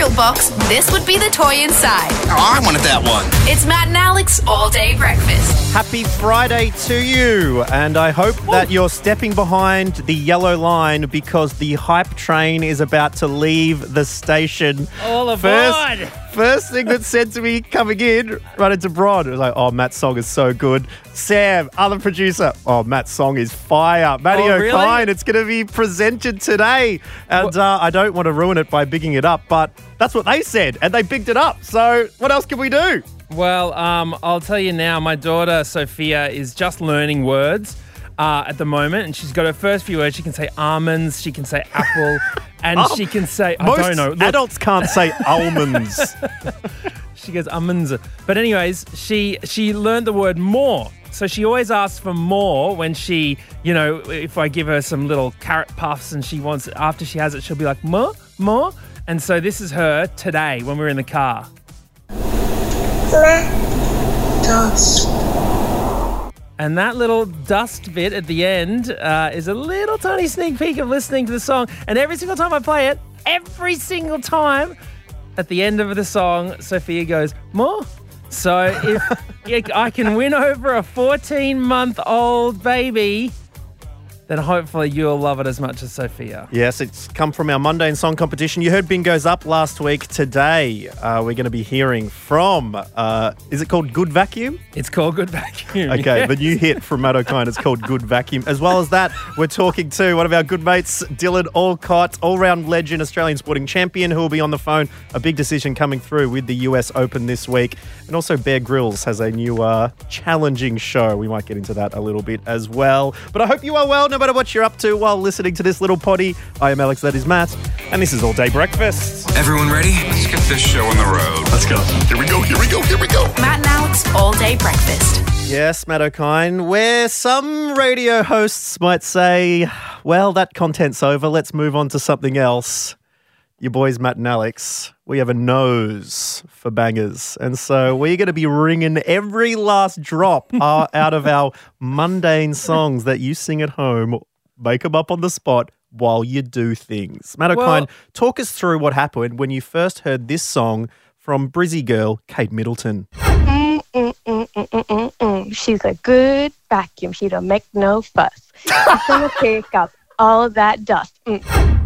cereal box, this would be the toy inside. Oh, I wanted that one. It's Matt and Alex all day breakfast. Happy Friday to you, and I hope that you're stepping behind the yellow line because the hype train is about to leave the station. All First, aboard! first thing that said to me coming in, right into Broad, it was like, "Oh, Matt's song is so good." Sam, other producer, "Oh, Matt's song is fire." Matty Oh, really? It's going to be presented today, and uh, I don't want to ruin it by bigging it up, but that's what they said, and they bigged it up. So, what else can we do? Well, um, I'll tell you now, my daughter Sophia is just learning words uh, at the moment, and she's got her first few words. She can say almonds, she can say apple, and she can say, I Most don't know. Look, adults can't say almonds. she goes almonds. But anyways, she she learned the word more. So she always asks for more when she, you know, if I give her some little carrot puffs and she wants it, after she has it, she'll be like more, more. And so this is her today when we we're in the car. And that little dust bit at the end uh, is a little tiny sneak peek of listening to the song. And every single time I play it, every single time at the end of the song, Sophia goes, More. So if if I can win over a 14 month old baby, then hopefully you'll love it as much as Sophia. Yes, it's come from our mundane song competition. You heard Bin Goes Up last week. Today, uh, we're going to be hearing from, uh, is it called Good Vacuum? It's called Good Vacuum. Okay, the new hit from Matt Okine is called Good Vacuum. As well as that, we're talking to one of our good mates, Dylan Alcott, all round legend, Australian sporting champion, who will be on the phone. A big decision coming through with the US Open this week. And also, Bear Grylls has a new uh, challenging show. We might get into that a little bit as well. But I hope you are well, no matter what you're up to while listening to this little potty. I am Alex, that is Matt, and this is All Day Breakfast. Everyone ready? Let's get this show on the road. Let's go. Here we go, here we go, here we go. Matt and Alex all day breakfast. Yes, Matt Okine, where some radio hosts might say, well, that content's over, let's move on to something else. Your boys, Matt and Alex, we have a nose for bangers. And so we're going to be ringing every last drop uh, out of our mundane songs that you sing at home, make them up on the spot while you do things. Matt Well- Okine, talk us through what happened when you first heard this song from Brizzy girl Kate Middleton. She's a good vacuum. She don't make no fuss. She's gonna pick up all that dust. Mm.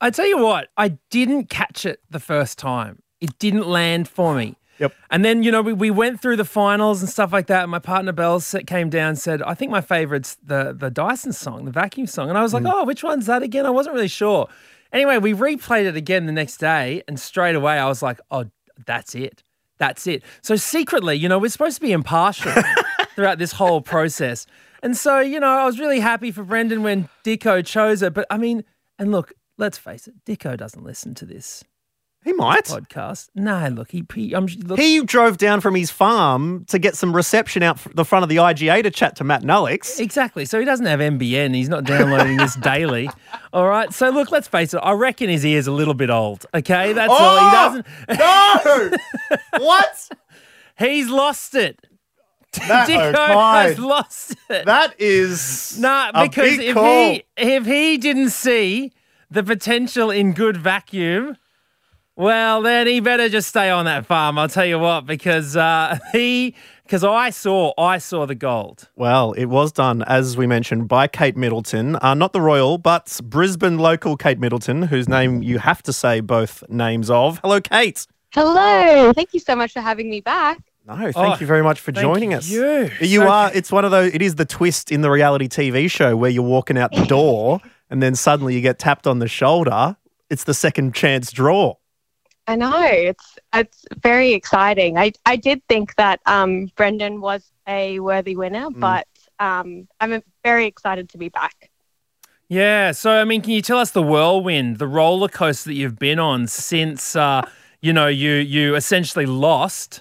I tell you what, I didn't catch it the first time. It didn't land for me. Yep. And then, you know, we, we went through the finals and stuff like that. And my partner Belle sa- came down and said, I think my favorite's the, the Dyson song, the vacuum song. And I was like, mm. oh, which one's that again? I wasn't really sure. Anyway, we replayed it again the next day. And straight away, I was like, oh, that's it. That's it. So secretly, you know, we're supposed to be impartial throughout this whole process. And so, you know, I was really happy for Brendan when Dicko chose it. But I mean, and look, let's face it, Dicko doesn't listen to this He might. podcast. No, look, he, he I'm look, He drove down from his farm to get some reception out the front of the IGA to chat to Matt Alex. exactly. So he doesn't have NBN. He's not downloading this daily. All right. So look, let's face it. I reckon his ear's a little bit old. Okay, that's all. He oh, doesn't. No! what? He's lost it. Matt Dicko oh, has lost it. That is Nah, because if he if he didn't see the potential in good vacuum, well, then he better just stay on that farm. I'll tell you what, because uh, he because I saw I saw the gold. Well, it was done, as we mentioned, by Kate Middleton. Uh, not the royal, but Brisbane local Kate Middleton, whose name you have to say both names of. Hello, Kate. Hello. Thank you so much for having me back. No, thank Oh, you very much for thank joining us. you. You So- are. It's one of those. It is the twist in the reality TV show where you're walking out the door and then suddenly you get tapped on the shoulder. It's the second chance draw. I know it's it's very exciting. I I did think that um, Brendan was a worthy winner, but um, I'm very excited to be back. Yeah. So I mean, can you tell us the whirlwind, the roller coaster that you've been on since uh, you know you you essentially lost,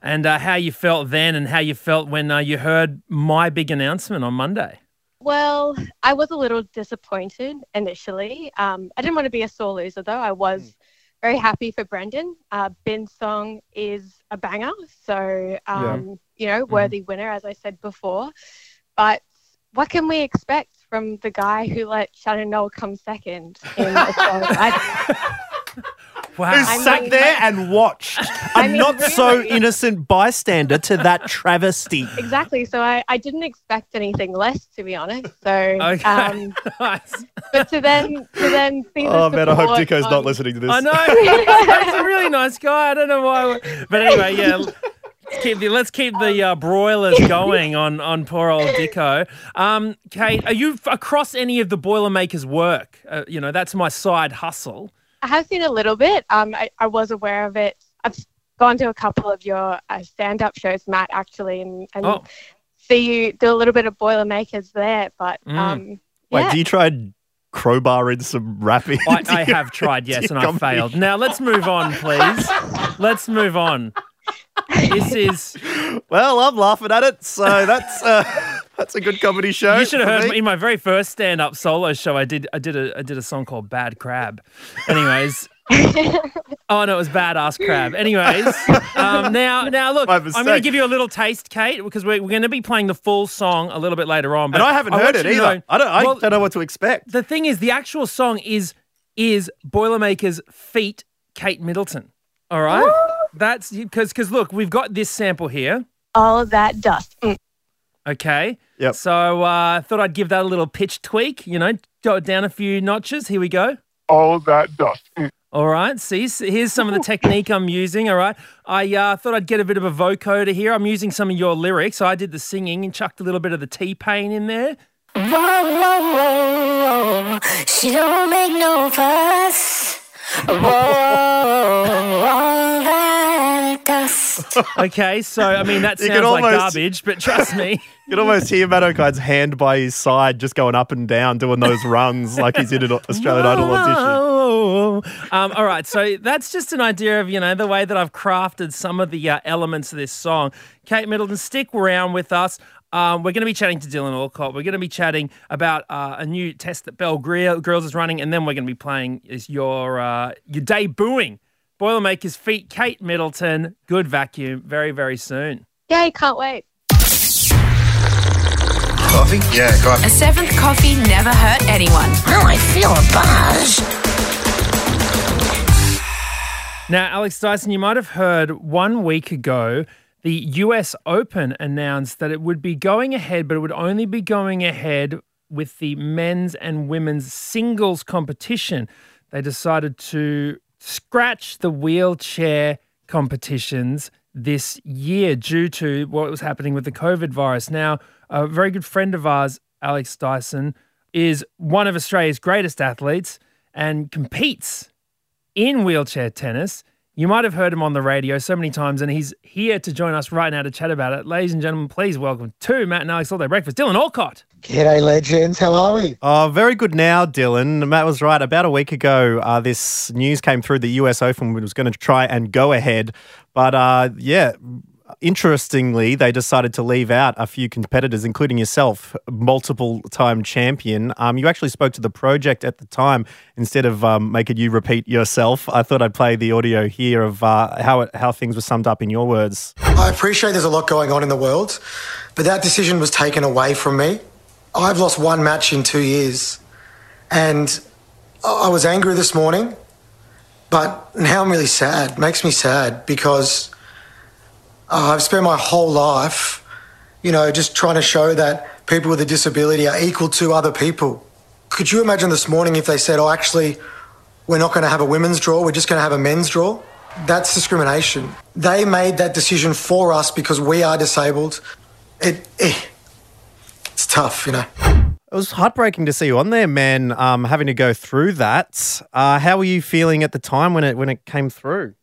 and uh, how you felt then, and how you felt when uh, you heard my big announcement on Monday. Well, I was a little disappointed initially. Um, I didn't want to be a sore loser, though. I was very happy for Brendan. Uh, Ben's song is a banger, so um, you know, worthy winner, as I said before. But what can we expect from the guy who let Shannon Noll come second in a song? I, Wow. Who I sat mean- there and watched a I mean, not so innocent bystander to that travesty. Exactly. So I, I didn't expect anything less, to be honest. So, Okay. um, Nice. but to then to then see the Oh man, I hope support Dicko's not listening to this. I know. He's a really nice guy. I don't know why. But anyway, yeah. Let's keep the, let's keep the uh, broilers going on, on poor old Dicko. Um, Kate, are you f- across any of the Boilermakers' work? Uh, you know, that's my side hustle. I have seen a little bit. Um, I, I was aware of it. I've gone to a couple of your uh, stand-up shows, Matt, actually, and, and Oh. see you do a little bit of Boilermakers there. But Mm. um, Wait, yeah. do you try crowbar in some rapping? I, I your- have tried, yes, and I comedy failed. Now let's move on, please. Let's move on. This is. Well, I'm laughing at it, so that's uh, that's a good comedy show. You should have heard me. in my very first stand-up solo show. I did. I did a. I did a song called "Bad Crab." Anyways. oh no, it was badass crab. Anyways, um, now now look, I'm going to give you a little taste, Kate, because we're, we're going to be playing the full song a little bit later on. But and I haven't heard it either. know- I don't. I well, don't know what to expect. The thing is, the actual song is is Boilermakers feat Kate Middleton. All right, that's because because look, we've got this sample here. all of that dust. Mm. Okay. Yep. So uh, I thought I'd give that a little pitch tweak. You know, go down a few notches. Here we go. All that dust. All right. See, s- here's some of the technique I'm using. All right. I uh, thought I'd get a bit of a vocoder here. I'm using some of your lyrics. I did the singing and chucked a little bit of the T Pain in there. Whoa, whoa, whoa, whoa. She don't make no fuss. Whoa, all that dust. Okay. So, I mean, that sounds can like garbage, but trust me. You can almost hear Matt Okine's hand by his side, just going up and down, doing those runs like he's in an Australian Idol audition. Um, all right, so that's just an idea of you know the way that I've crafted some of the uh, elements of this song. Kate Middleton, stick around with us. Um, we're going to be chatting to Dylan Alcott. We're going to be chatting about uh, a new test that Bear Grylls is running, and then we're going to be playing is your uh, your debuting Boilermakers feat Kate Middleton. Good vacuum. Very very soon. Yay! Can't wait. Coffee? Yeah, coffee. A seventh coffee never hurt anyone. Now I feel a buzz. Now, Alex Dyson, you might have heard one week ago the US Open announced that it would be going ahead, but it would only be going ahead with the men's and women's singles competition. They decided to scratch the wheelchair competitions this year due to what was happening with the COVID virus. Now, a very good friend of ours, Alex Dyson, is one of Australia's greatest athletes and competes in wheelchair tennis. You might have heard him on the radio so many times, and he's here to join us right now to chat about it. Ladies and gentlemen, please welcome to Matt and Alex All Day Breakfast, Dylan Alcott. G'day, legends. How are we? Oh, very good now, Dylan. Matt was right. About a week ago, uh, this news came through the US Open was going to try and go ahead. But uh, yeah, interestingly, they decided to leave out a few competitors, including yourself, multiple time champion. Um, you actually spoke to the project at the time instead of um, making you repeat yourself. I thought I'd play the audio here of uh, how, it, how things were summed up in your words. I appreciate there's a lot going on in the world, but that decision was taken away from me. I've lost one match in two years, and I was angry this morning, but now I'm really sad. makes me sad because uh, I've spent my whole life, you know, just trying to show that people with a disability are equal to other people. Could you imagine this morning if they said, oh, actually, we're not going to have a women's draw, we're just going to have a men's draw? That's discrimination. They made that decision for us because we are disabled. It, it it's tough, you know. It was heartbreaking to see you on there, man. Um, having to go through that. Uh, how were you feeling at the time when it when it came through?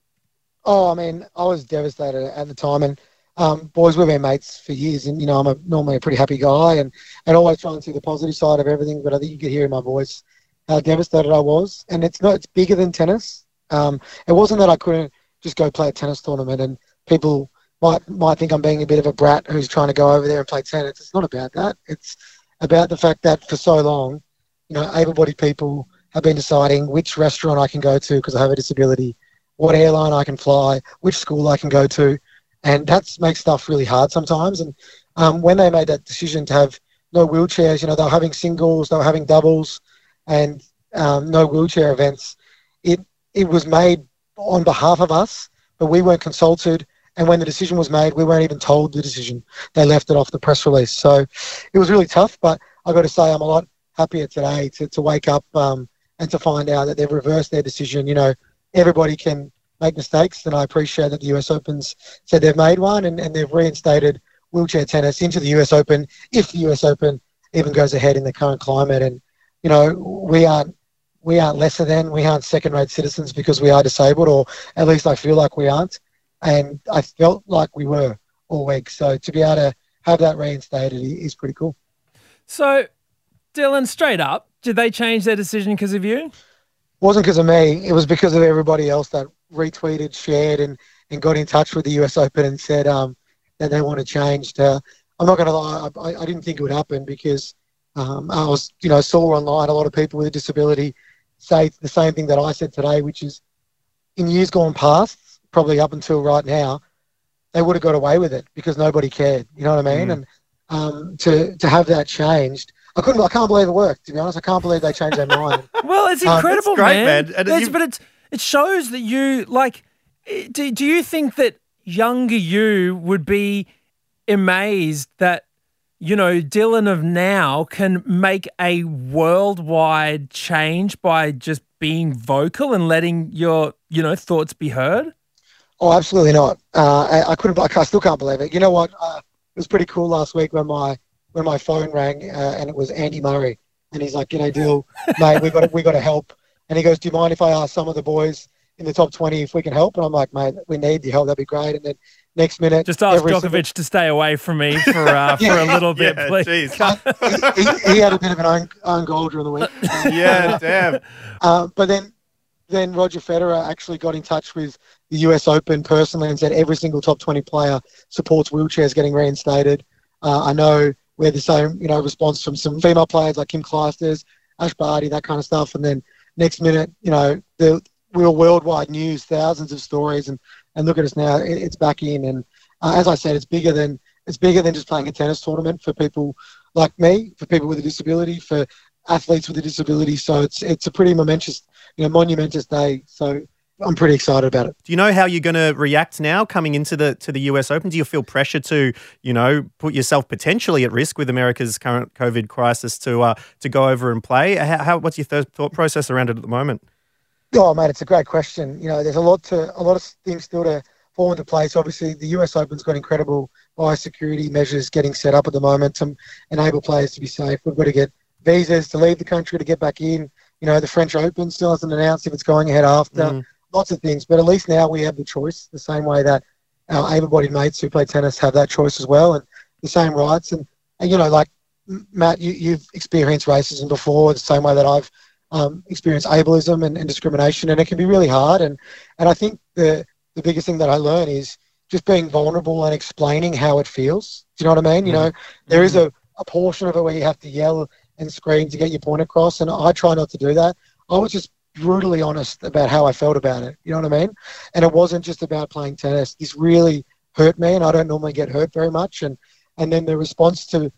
Oh, I mean, I was devastated at the time, and um, boys, we've been mates for years, and you know, I'm a, normally a pretty happy guy, and and always trying to see the positive side of everything. But I think you could hear in my voice how devastated I was, and it's not it's bigger than tennis. Um, it wasn't that I couldn't just go play a tennis tournament, and people might might think I'm being a bit of a brat who's trying to go over there and play tennis. It's not about that. It's about the fact that for so long, you know, able-bodied people have been deciding which restaurant I can go to because I have a disability what airline I can fly, which school I can go to, and that makes stuff really hard sometimes. And um, when they made that decision to have no wheelchairs, you know, they were having singles, they were having doubles, and um, no wheelchair events. It it was made on behalf of us, but we weren't consulted. And when the decision was made, we weren't even told the decision. They left it off the press release. So it was really tough. But I've got to say, I'm a lot happier today to, to wake up um, and to find out that they've reversed their decision. You know, everybody can make mistakes, and I appreciate that the US Opens said they've made one and, and they've reinstated wheelchair tennis into the US Open if the US Open even goes ahead in the current climate. And you know, we aren't we aren't lesser than we aren't second rate citizens because we are disabled, or at least I feel like we aren't. And I felt like we were all week. So to be able to have that reinstated is pretty cool. So, Dylan, straight up, did they change their decision because of you? It wasn't because of me. It was because of everybody else that retweeted, shared, and, and got in touch with the US Open and said um, that they want to change. To, I'm not going to lie, I, I didn't think it would happen because um, I was, you know, saw online a lot of people with a disability say the same thing that I said today, which is in years gone past, probably up until right now, they would have got away with it because nobody cared. You know what I mean? Mm. And um, to to have that changed, I couldn't. I can't believe it worked. To be honest, I can't believe they changed their mind. Well, it's Um, incredible, That's great, man. man. It's- you- but it's, it shows that you like. Do, do you think that younger you would be amazed that you know Dylan of now can make a worldwide change by just being vocal and letting your you know thoughts be heard? Oh, absolutely not. Uh, I, I couldn't. I, I still can't believe it. You know what? Uh, it was pretty cool last week when my when my phone rang uh, and it was Andy Murray, and he's like, you know, deal, mate. We got to, we got to help." And he goes, "Do you mind if I ask some of the boys in the top twenty if we can help?" And I'm like, "Mate, we need your help. That'd be great." And then next minute, Just ask every Djokovic to stay away from me for uh, for a little bit, Yeah, please. geez. he, he, he had a bit of an own, own goal during the week. yeah, damn. Uh, but then, then Roger Federer actually got in touch with the U.S. Open personally and said every single top 20 player supports wheelchairs getting reinstated. Uh, I know we had the same, you know, response from some female players like Kim Clijsters, Ash Barty, that kind of stuff. And then next minute, you know, the were worldwide news, thousands of stories, and and look at us now, it, it's back in. And uh, as I said, it's bigger than it's bigger than just playing a tennis tournament for people like me, for people with a disability, for athletes with a disability. So it's it's a pretty momentous, you know, monumentous day. So I'm pretty excited about it. Do you know how you're going to react now coming into the to the US Open? Do you feel pressure to, you know, put yourself potentially at risk with America's current COVID crisis to uh, to go over and play? How, how what's your th- thought process around it at the moment? Oh, mate, it's a great question. You know, there's a lot to a lot of things still to fall into place. Obviously, the US Open's got incredible biosecurity measures getting set up at the moment to enable players to be safe. We've got to get visas to leave the country to get back in. You know, the French Open still hasn't announced if it's going ahead after. Mm. Lots of things, but at least now we have the choice, the same way that our able-bodied mates who play tennis have that choice as well, and the same rights. And, and you know, like Matt, you, you've experienced racism before, the same way that I've um, experienced ableism and, and discrimination, and it can be really hard. And and I think the the biggest thing that I learn is just being vulnerable and explaining how it feels. Do you know what I mean? You know, there is a, a portion of it where you have to yell and scream to get your point across, and I try not to do that. I was just brutally honest about how I felt about it. You know what I mean? And it wasn't just about playing tennis. This really hurt me, and I don't normally get hurt very much. And and then the response to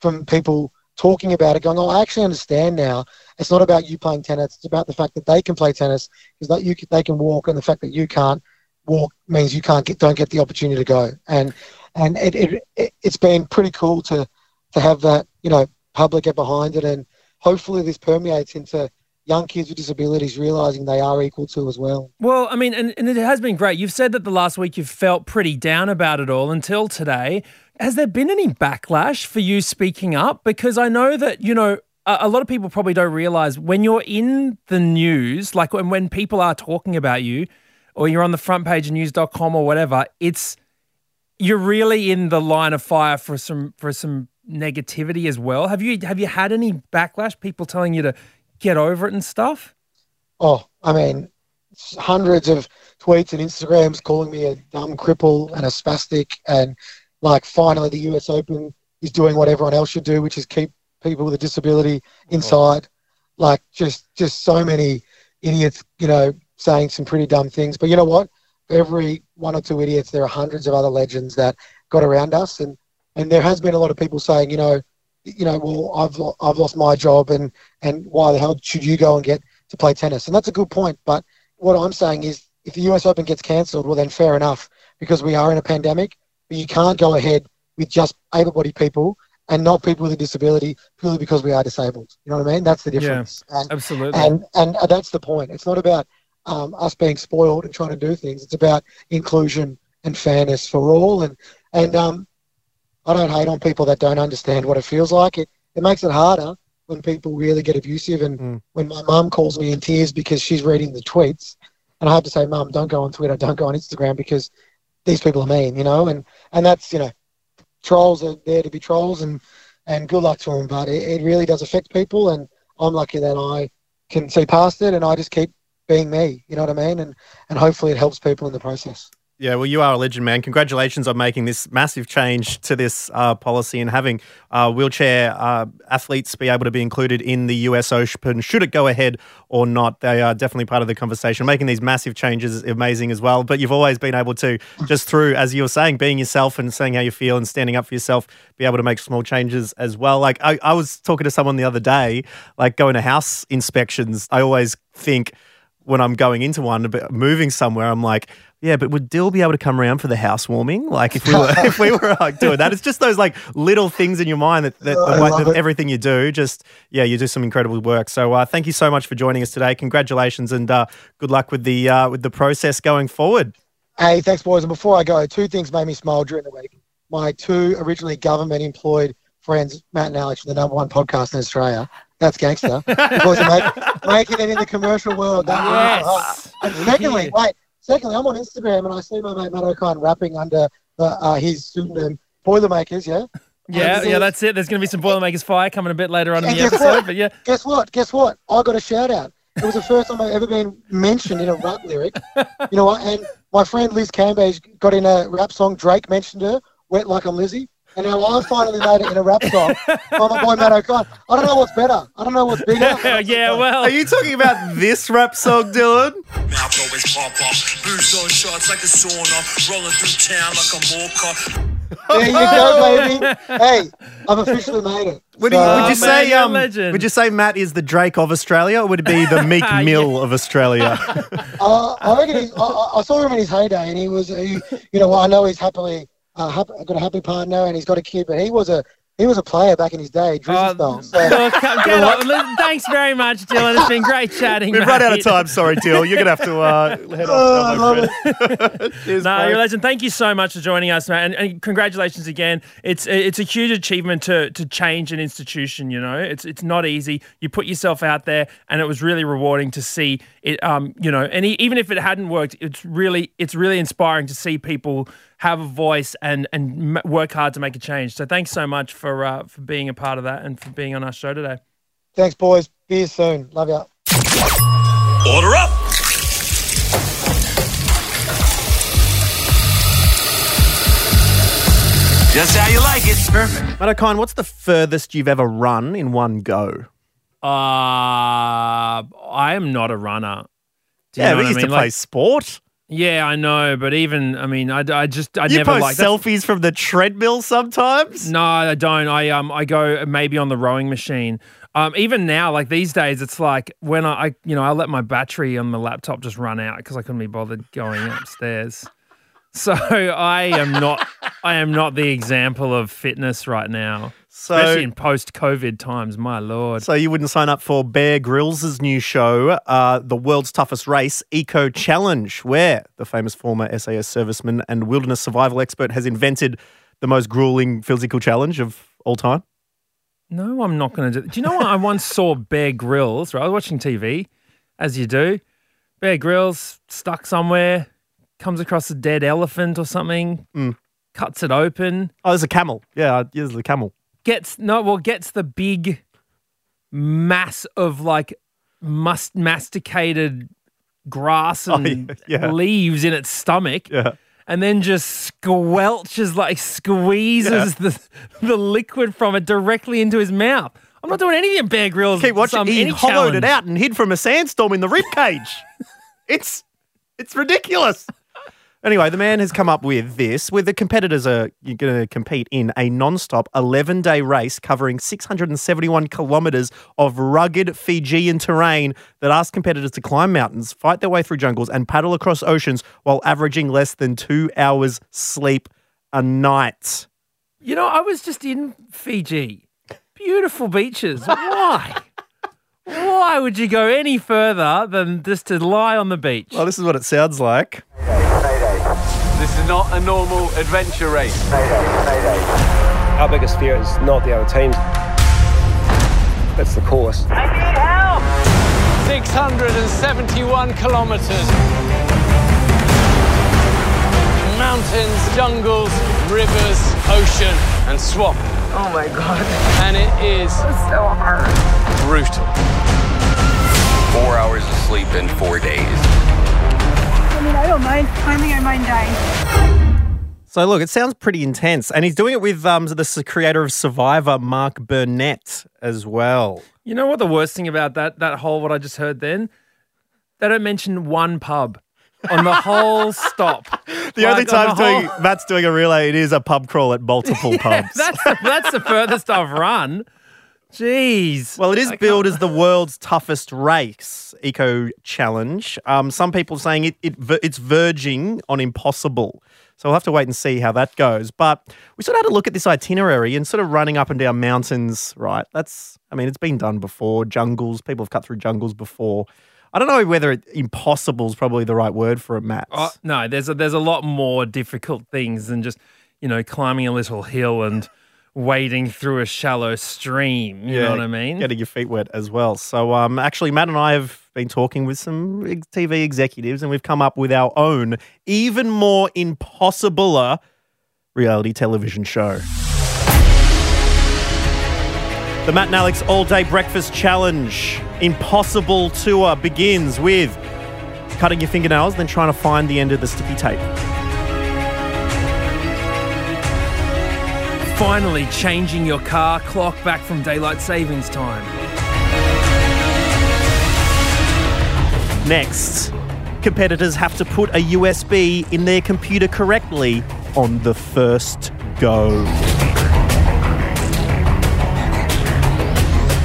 from people talking about it, going, "Oh, I actually understand now. It's not about you playing tennis. It's about the fact that they can play tennis because that you can, they can walk, and the fact that you can't walk means you can't get don't get the opportunity to go. And and it, it, it it's been pretty cool to to have that you know public get behind it, and hopefully this permeates into young kids with disabilities realizing they are equal to as well. Well, I mean, and, and it has been great. You've said that the last week you've felt pretty down about it all until today. Has there been any backlash for you speaking up? Because I know that, you know, a, a lot of people probably don't realize when you're in the news, like when, when people are talking about you or you're on the front page of news.com or whatever, it's you're really in the line of fire for some for some negativity as well. Have you have you had any backlash? People telling you to get over it and stuff? Oh, I mean, hundreds of tweets and Instagrams calling me a dumb cripple and a spastic, and like finally the U.S. Open is doing what everyone else should do, which is keep people with a disability oh, inside. Like just just so many idiots, you know, saying some pretty dumb things. But you know what? For every one or two idiots, there are hundreds of other legends that got around us, and and there has been a lot of people saying, you know, you know, well, I've I've lost my job, and and why the hell should you go and get to play tennis? And that's a good point. But what I'm saying is, if the US Open gets cancelled, well, then fair enough because we are in a pandemic. But you can't go ahead with just able-bodied people and not people with a disability purely because we are disabled. You know what I mean? That's the Yeah. difference. And, Absolutely. and and that's the point. It's not about um, us being spoiled and trying to do things. It's about inclusion and fairness for all. And and um, I don't hate on people that don't understand what it feels like. It it makes it harder when people really get abusive. And Mm. when my mum calls me in tears because she's reading the tweets, and I have to say, Mum, don't go on Twitter, don't go on Instagram because these people are mean, you know. And and that's you know, trolls are there to be trolls, and and good luck to them. But it, it really does affect people, and I'm lucky that I can see past it, and I just keep being me. You know what I mean? And and hopefully it helps people in the process. Yeah, well, you are a legend, man. Congratulations on making this massive change to this uh, policy and having uh, wheelchair uh, athletes be able to be included in the US Open. Should it go ahead or not? They are definitely part of the conversation. Making these massive changes is amazing as well. But you've always been able to, just through, as you were saying, being yourself and saying how you feel and standing up for yourself, be able to make small changes as well. Like, I, I was talking to someone the other day, like going to house inspections. I always think, when I'm going into one, but moving somewhere, I'm like, yeah, but would Dill be able to come around for the housewarming? Like if we were if we were like doing that, it's just those like little things in your mind that, that, way- that everything you do, just yeah, you do some incredible work. So uh, thank you so much for joining us today. Congratulations and uh, good luck with the uh, with the process going forward. Hey, thanks, boys. And before I go, two things made me smile during the week. My two originally government employed friends, Matt and Alex, from the number one podcast in Australia. That's gangster. because make, making it in the commercial world. Yes. And secondly, wait, secondly, I'm on Instagram and I see my mate Matt Okine rapping under the, uh, his pseudonym Boilermakers, yeah? Yeah, yeah, that's it. There's going to be some Boilermakers Fire coming a bit later on in the episode, what? but yeah. Guess what? Guess what? I got a shout out. It was the first time I've ever been mentioned in a rap lyric. You know what? And my friend Liz Cambage got in a rap song. Drake mentioned her, Wet Like I'm Lizzie. And now I finally made it in a rap song by my boy Matt Okine. I don't know what's better. I don't know what's bigger. yeah, well, Are you talking about this rap song, Dylan? Mouth always pop off. Booze on shots like a sauna. Rolling through town like a mall car. There you go, baby. Hey, I've officially made it. Would, you, So- would you man, say you're um, legend. would you say Matt is the Drake of Australia, or would it be the Meek Yeah. Mill of Australia? Uh, I reckon he's, I, I I saw him in his heyday, and he was, he, you know, I know he's happily uh, happy, got a happy partner, and he's got a kid, but he was a he was a player back in his day, Drizzy Oh. So, look, come- get on. Thanks very much, Dylan. It's been great chatting. We've run out of time. Sorry, Dylan. You're gonna have to uh, head Oh, I off. love now. Cheers, No, mate. you're a legend. Thank you so much for joining us, man, and, and congratulations again. It's it's a huge achievement to to change an institution. You know, it's it's not easy. You put yourself out there, and it was really rewarding to see it. Um, you know, and even if it hadn't worked, it's really it's really inspiring to see people have a voice and and m- work hard to make a change. So thanks so much for uh, for being a part of that and for being on our show today. thanks, boys. Be here soon. Love ya. Order up. Just how you like it. Perfect. Matt Okine, what's the furthest you've ever run in one go? Uh, I am not a runner. Do you yeah, know we what I used to play Like- sport. Yeah, I know, but even I mean, I, I just I You never post like selfies from the treadmill sometimes. No, I don't. I um I go maybe on the rowing machine. Um, even now, like these days, it's like when I, I you know I let my battery on the laptop just run out because I couldn't be bothered going upstairs. So I am not I am not the example of fitness right now, So, especially in post-COVID times. My lord. so you wouldn't sign up for Bear Grylls' new show, uh, The World's Toughest Race, Eco Challenge, where the famous former SAS serviceman and wilderness survival expert has invented the most grueling physical challenge of all time. No, I'm not going to do. Do you know what? I once saw Bear Grylls. Right, I was watching TV, as you do. Bear Grylls stuck somewhere, comes across a dead elephant or something, Mm. cuts it open, Oh, there's a camel. Yeah, there's the camel. Gets no, well, gets the big mass of like must masticated grass Oh, and yeah, yeah. leaves in its stomach. Yeah. And then just squelches, like squeezes the the liquid from it directly into his mouth. I'm not doing anything Bear Grylls. Keep watching. some- He hollowed it out and hid from a sandstorm in the rib cage. it's it's ridiculous. Anyway, the man has come up with this. Where the competitors you're going to compete in a non-stop 11-day race covering 671 kilometres of rugged Fijian terrain that asks competitors to climb mountains, fight their way through jungles, and paddle across oceans while averaging less than two hours sleep a night. You know, I was just in Fiji. Beautiful beaches. Why? Why would you go any further than just to lie on the beach? Well, this is what it sounds like. This is not a normal adventure race. Our biggest fear is not the other teams. It's the course. I need help! 671 kilometers. Mountains, jungles, rivers, ocean, and swamp. Oh my god. And it is so hard. brutal. Four hours of sleep in four days. I mean, I don't mind climbing, I mind dying. So look, it sounds pretty intense, and he's doing it with um, the creator of Survivor, Mark Burnett, as well. You know what the worst thing about that that whole what I just heard then? They don't mention one pub on the whole stop. The only Like, on time the doing whole- Matt's doing a relay, it is a pub crawl at multiple pubs. That's the, that's the furthest I've run. Jeez. Well, it is billed as the world's toughest race eco challenge. Um, some people are saying it, it it's verging on impossible. So we'll have to wait and see how that goes. But we sort of had a look at this itinerary and sort of running up and down mountains, right? That's, I mean, it's been done before. Jungles, people have cut through jungles before. I don't know whether it, impossible is probably the right word for it, Matt. Oh, no, there's a, there's a lot more difficult things than just you know climbing a little hill and wading through a shallow stream. You know what I mean? Getting your feet wet as well. So, um, actually, Matt and I have been talking with some TV executives, and we've come up with our own, even more impossibler reality television show. The Matt and Alex All Day Breakfast Challenge Impossible Tour begins with cutting your fingernails, then trying to find the end of the sticky tape. Finally, changing your car clock back from daylight savings time. Next, competitors have to put a USB in their computer correctly on the first go.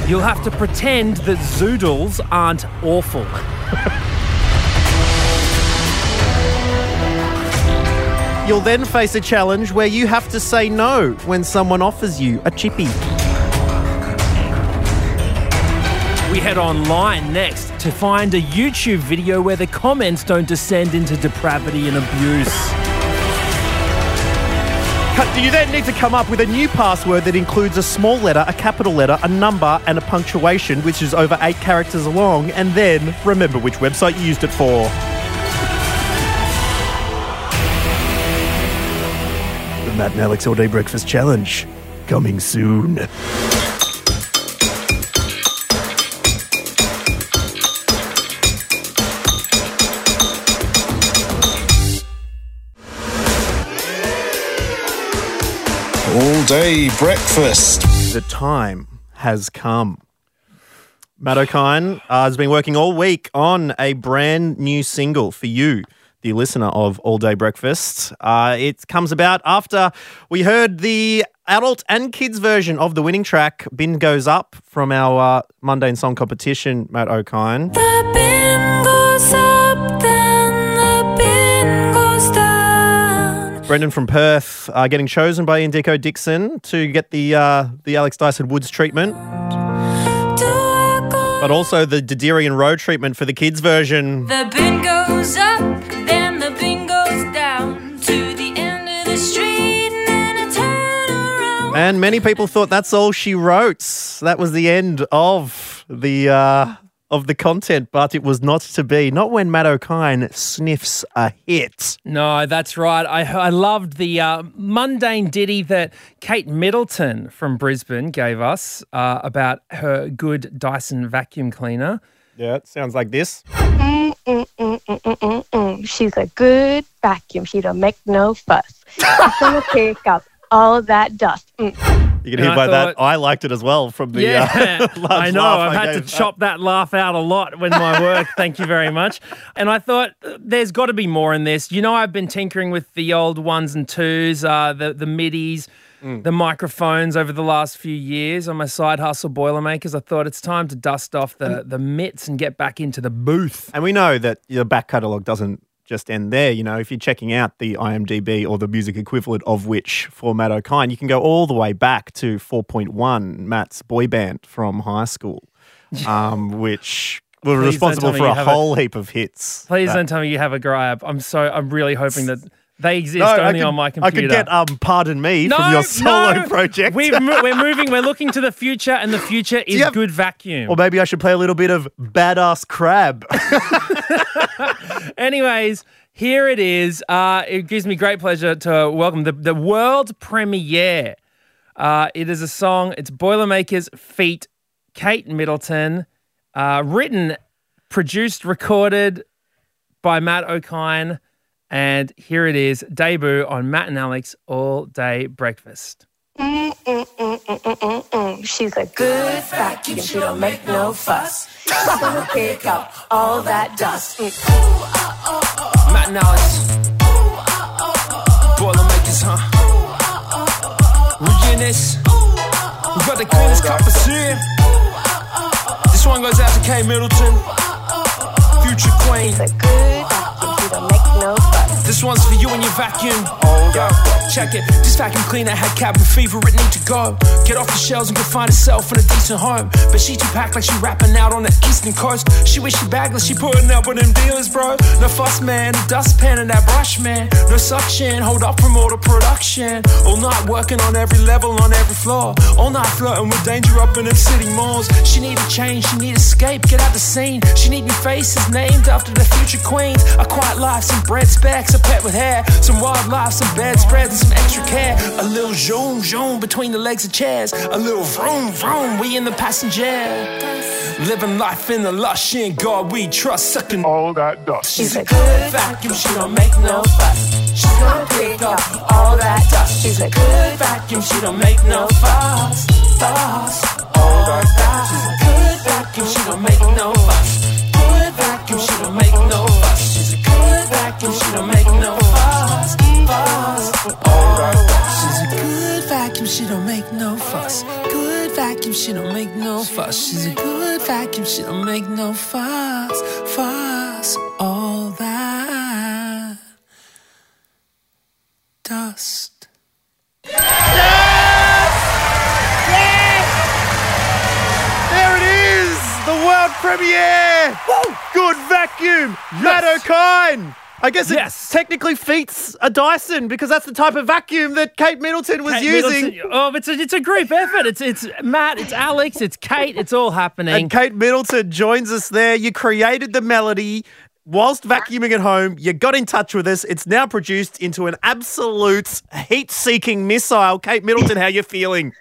You'll have to pretend that zoodles aren't awful. You'll then face a challenge where you have to say no when someone offers you a chippy. We head online next to find a YouTube video where the comments don't descend into depravity and abuse. Cut- You then need to come up with a new password that includes a small letter, a capital letter, a number, and a punctuation, which is over eight characters long, and then remember which website you used it for. Matt and Alex All Day Breakfast Challenge, coming soon. All day breakfast. The time has come. Matt Okine uh, has been working all week on a brand new single for you, the listener of All Day Breakfast. Uh, it comes about after we heard the adult and kids version of the winning track, Bin Goes Up, from our uh, mundane song competition, Matt Okine. The bin goes up, then the bin goes down. Brendan from Perth uh, getting chosen by Ian Dicko Dickson to get the uh, the Alex Dyson Woods treatment, but also the Diderian Road treatment for the kids version. The bin goes up, And many people thought that's all she wrote. That was the end of the uh, of the content, but it was not to be. Not when Matt Okine sniffs a hit. No, that's right. I, I loved the uh, mundane ditty that Kate Middleton from Brisbane gave us uh, about her good Dyson vacuum cleaner. Yeah, it sounds like this. Mm, mm, mm. She's a good vacuum. She don't make no fuss. She's gonna pick up all that dust. Mm. You can And hear I by that, I liked it as well from the Yeah, uh, I know. laugh I've I had to gave. chop that laugh out a lot when my work. Thank you very much. And I thought uh, there's got to be more in this. You know, I've been tinkering with the old ones and twos, uh, the the midis, Mm. the microphones over the last few years on my side hustle Boilermakers. I thought it's time to dust off the the mitts and get back into the booth. And we know that your back catalogue doesn't just end there. You know, if you're checking out the IMDb or the music equivalent of which for Matt Okine, you can go all the way back to 4.1, Matt's boy band from high school, um, which were Please responsible for a have a- whole heap of hits. Please that- don't tell me you have a gripe. I'm so I'm really hoping that they exist No, only could- on my computer. I could get um, Pardon Me from your solo no. project. We've mo- we're moving. We're looking to the future, and the future is have- good vacuum. or maybe I should play a little bit of Badass Crab. Anyways, here it is. Uh, it gives me great pleasure to welcome the, the world premiere. Uh, it is a song, it's Boilermakers feat Kate Middleton, uh, written, produced, recorded by Matt Okine. And here it is, debut on Matt and Alex All Day Breakfast. Mm-mm-mm-mm-mm-mm. She's a good vacuum. She don't make no fuss. She's gonna pick up all that dust. Mm. Matt and Alex. Boilermakers, huh? We in this. We got the cleanest cup of here. This one goes out to Kay Middleton. Future queen. She's a good vacuum. She don't make no fuss. This one's for you and your vacuum. Oh, Yo, check it. This vacuum cleaner had cabin fever, it need to go. Get off the shelves and go find herself in a decent home. But she too packed like she rapping out on the eastern coast. She wish she bagless, she putting up with them dealers, bro. No fuss, man. The dustpan and that brush, man. No suction, hold up from all the production. All night working on every level, on every floor. All night flirting with danger up in them city malls. She need a change, she need escape, get out the scene. She need new faces named after the future queens. A quiet life, some bread specs, a pet with hair, some wildlife, some bedspreads, and some extra care. A little zoom, zoom between the legs of chairs. A little vroom, vroom, we in the passenger. Living life in the lush, in God we trust, sucking all that dust. She's a good vacuum. She don't make no fuss. She's gonna pick up all that dust. She's a good vacuum. She don't make no fuss. Fuss. All that dust. She's a good vacuum. She don't make no fuss. Good vacuum. She don't make no fuss. She's a good She don't make no fuss. Fuss. She's a good vacuum, she don't make no fuss. Good vacuum, she don't make no fuss. She's a good vacuum, she don't make no fuss. Fuss, I guess it Yes. technically feats a Dyson because that's the type of vacuum that Kate Middleton was Kate using. Middleton- oh, it's a, it's a group effort. It's it's Matt, it's Alex, it's Kate. It's all happening. And Kate Middleton joins us there. You created the melody whilst vacuuming at home. You got in touch with us. It's now produced into an absolute heat-seeking missile. Kate Middleton, how you feeling?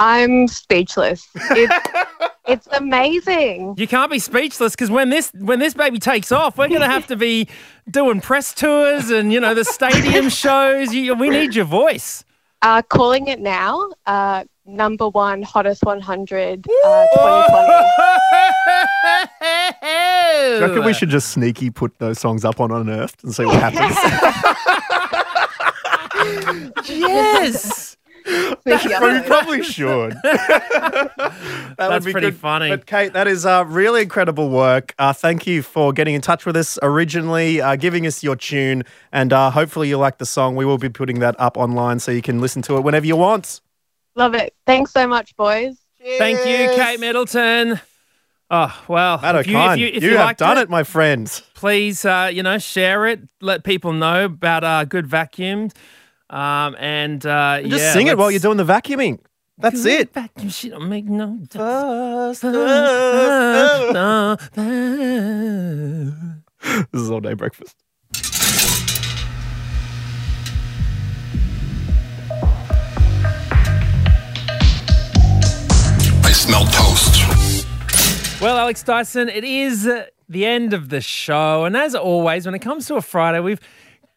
I'm speechless. It's, it's amazing. You can't be speechless because when this when this baby takes off, we're going to have to be doing press tours and you know the stadium shows. You, we need your voice. Uh, calling it now, uh, number one hottest 100 uh, 2020. Do you reckon we should just sneaky put those songs up on Unearthed and see what happens? Yes. Sneaky we probably should. that would be pretty good. funny. But Kate, that is uh, really incredible work. Uh, thank you for getting in touch with us originally, uh, giving us your tune, and uh, hopefully you like the song. We will be putting that up online so you can listen to it whenever you want. Love it. Thanks so much, boys. Thank you, Kate Middleton. Oh well, Matt if you, Okine, if you, if you, you have done it. my friends. please, uh, you know, share it. Let people know about uh, good vacuums. Um, and uh, Just yeah, sing it while you're doing the vacuuming. That's it. Vacuum shit don't make no This is all day breakfast. I smell toast. Well, Alex Dyson, it is uh, the end of the show. And as always, when it comes to a Friday, we've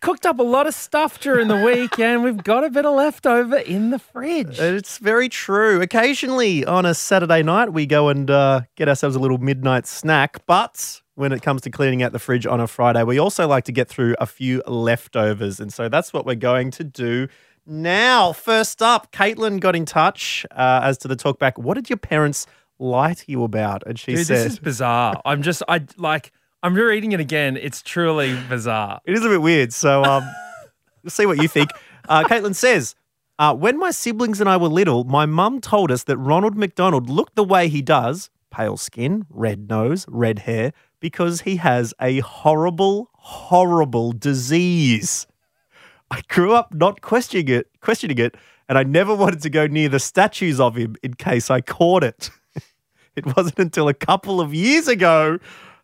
cooked up a lot of stuff during the week, and we've got a bit of leftover in the fridge. It's very true. Occasionally on a Saturday night, we go and uh, get ourselves a little midnight snack. But when it comes to cleaning out the fridge on a Friday, we also like to get through a few leftovers. And so that's what we're going to do now. First up, Caitlin got in touch uh, as to the talkback. What did your parents lie to you about? And she Dude, said, this is bizarre. I'm just, I like, I'm reading it again. It's truly bizarre. It is a bit weird. So um, we'll see what you think. Uh, Caitlin says, uh, when my siblings and I were little, my mum told us that Ronald McDonald looked the way he does pale skin, red nose, red hair because he has a horrible, horrible disease. I grew up not questioning it, questioning it, and I never wanted to go near the statues of him in case I caught it. it wasn't until a couple of years ago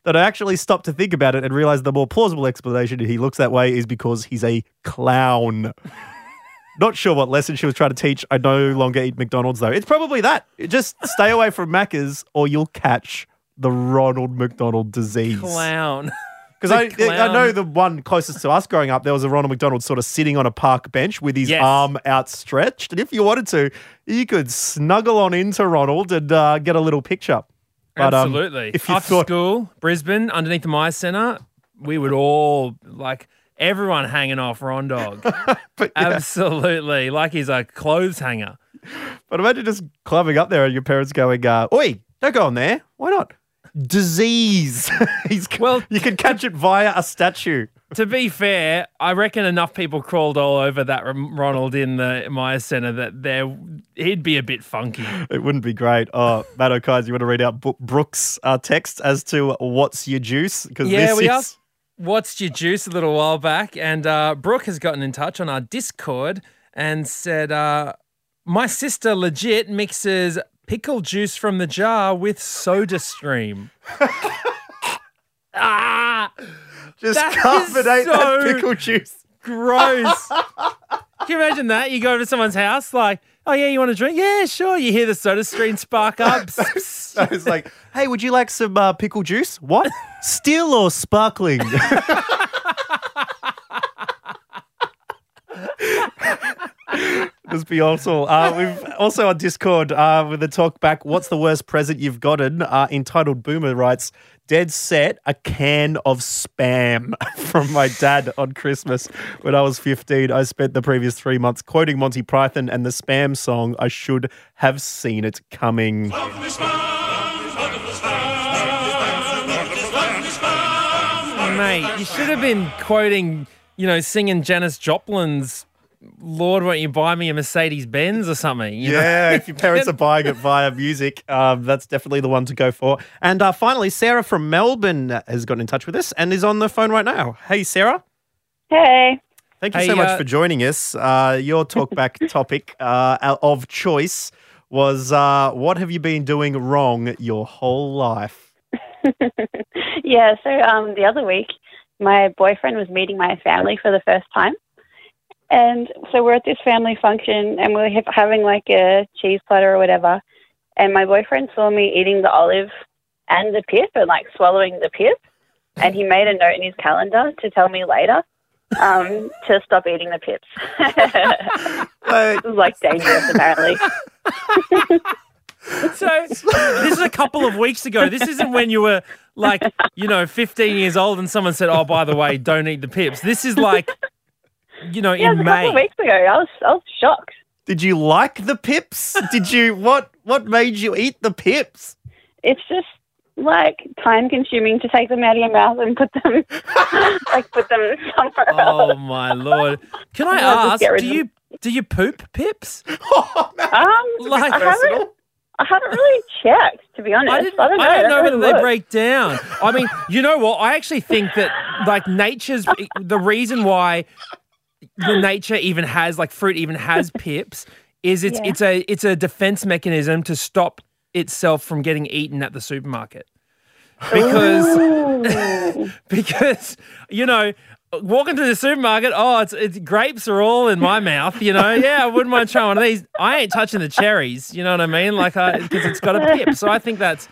that I actually stopped to think about it and realized the more plausible explanation he looks that way is because he's a clown. Not sure what lesson she was trying to teach. I no longer eat McDonald's though. It's probably that. Just stay away from Macca's or you'll catch the Ronald McDonald disease. Clown. Because I, I know the one closest to us growing up, there was a Ronald McDonald sort of sitting on a park bench with his Yes. arm outstretched. And if you wanted to, you could snuggle on into Ronald and uh, get a little picture. But, um, Absolutely. if you After thought, school, Brisbane, underneath the Myer Centre, we would all like everyone hanging off Ron Dog. Absolutely, like he's a clothes hanger. but imagine just climbing up there and your parents going, uh, "Oi, don't go on there. Why not?" Disease. He's well. You can catch it via a statue. To be fair, I reckon enough people crawled all over that Ronald in the Myer Centre that there he'd be a bit funky. It wouldn't be great. Oh, Matt O'Kais, you want to read out Brooke's uh, text as to what's your juice? Because Yeah, this we is asked what's your juice a little while back, and uh, Brooke has gotten in touch on our Discord and said, uh, "My sister legit mixes pickle juice from the jar with Soda Stream." ah, just that carbonate that so pickle juice. Gross. Can you imagine that? You go over to someone's house, like, "Oh yeah, you want a drink? Yeah, sure." You hear the Soda Stream spark up. So it's like, hey, would you like some uh, pickle juice? What? Still or sparkling? Just be awesome. Uh, we've also on Discord uh, with the talk back. What's the worst present you've gotten? Uh, entitled Boomer writes, "Dead set a can of spam from my dad on Christmas when I was 15. I spent the previous three months quoting Monty Python and the spam song. I should have seen it coming." Mate, you should have been quoting, you know, singing Janis Joplin's Lord, won't you buy me a Mercedes Benz or something? you know? Yeah, if your parents are buying it via music, um, that's definitely the one to go for. And uh, finally, Sarah from Melbourne has gotten in touch with us and is on the phone right now. Hey, Sarah. Hey. Thank you Hey, so much uh, for joining us. Uh, your talkback topic uh, of choice was uh, what have you been doing wrong your whole life? yeah, so um, the other week, my boyfriend was meeting my family for the first time. And so we're at this family function and we're having like a cheese platter or whatever. And my boyfriend saw me eating the olive and the pip and like swallowing the pip. And he made a note in his calendar to tell me later um, to stop eating the pips. it was like dangerous, apparently. So this is a couple of weeks ago. This isn't when you were like, you know, 15 years old and someone said, "Oh, by the way, don't eat the pips." This is like, you know, Yeah, it in was a couple of weeks ago. I was, I was shocked. Did you like the pips? Did you what? What made you eat the pips? it's just like time consuming to take them out of your mouth and put them like put them somewhere Oh else. Oh my lord! Can I ask? Do of you do you poop pips? Um, Like- I haven't, I haven't really checked to be honest. I, I, didn't, don't know. I don't know really whether they break down. I mean, you know what? I actually think that like nature's the reason why the nature even has like fruit even has pips is it's Yeah. it's a it's a defense mechanism to stop itself from getting eaten at the supermarket. Because because you know walking to the supermarket oh it's, it's grapes are all in my mouth you know? Yeah i wouldn't mind trying one of these. I ain't touching the cherries you know what i mean? Like i because it's got a pip. So i think that's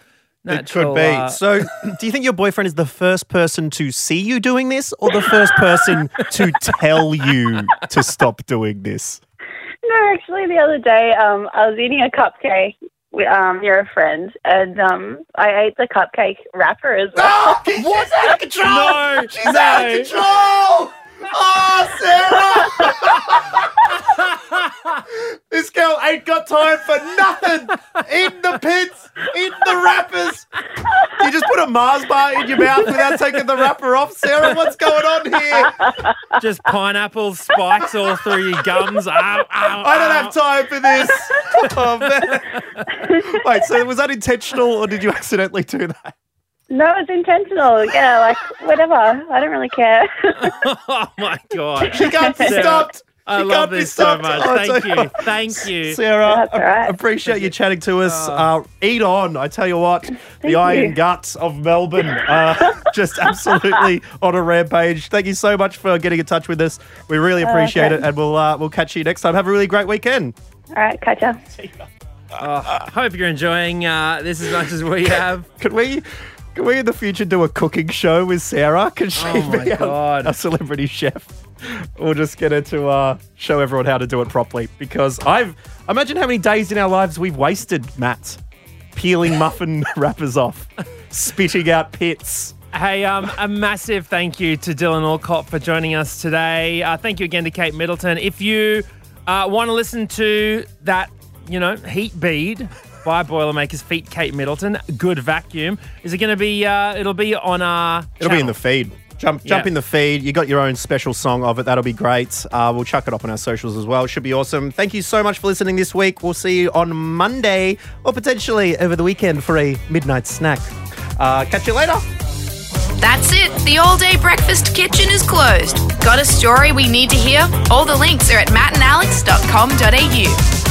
It could be. uh, so, do you think your boyfriend is the first person to see you doing this or the first person to tell you to stop doing this? No, actually, the other day um, I was eating a cupcake. with, Um, you're a friend, and um, I ate the cupcake wrapper as well. What's out of control? No, She's no. out of control! Oh, Sarah! This girl ain't got time for nothing. Eating the pits, eating the wrappers. You just put a Mars bar in your mouth without taking the wrapper off, Sarah. What's going on here? Just pineapple spikes all through your gums. Ow, ow, I don't ow. have time for this. Oh man. Wait, so was that intentional or did you accidentally do that? No, it's intentional. Yeah, like whatever. I don't really care. oh my god. She can't be stopped. I She love can't this so much. Oh, Thank you. Thank you. Sarah, That's all right. appreciate you chatting to us. Uh, eat on, I tell you what. the Thank iron guts of Melbourne, uh, just absolutely on a rampage. Thank you so much for getting in touch with us. We really Oh, appreciate okay. it, and we'll uh, we'll catch you next time. Have a really great weekend. All right, catch ya. I hope you're enjoying uh, this as much as we have. Could we? Can we in the future do a cooking show with Sarah? Can she Oh my be our- God. a celebrity chef? We'll just get her to uh, show everyone how to do it properly. Because I've imagine how many days in our lives we've wasted, Matt, peeling muffin wrappers off, spitting out pits. Hey, um, a massive thank you to Dylan Alcott for joining us today. Uh, thank you again to Kate Middleton. If you uh, want to listen to that, you know, heat bead by Boilermakers Feet Kate Middleton, good vacuum. Is it going to be? Uh, it'll be on our. It'll be in the feed. Jump, jump Yeah. in the feed. You got your own special song of it. That'll be great. Uh, we'll chuck it up on our socials as well. Should be awesome. Thank you so much for listening this week. We'll see you on Monday or potentially over the weekend for a midnight snack. Uh, catch you later. That's it. The all day breakfast kitchen is closed. Got a story we need to hear? All the links are at mattandalex.com.au.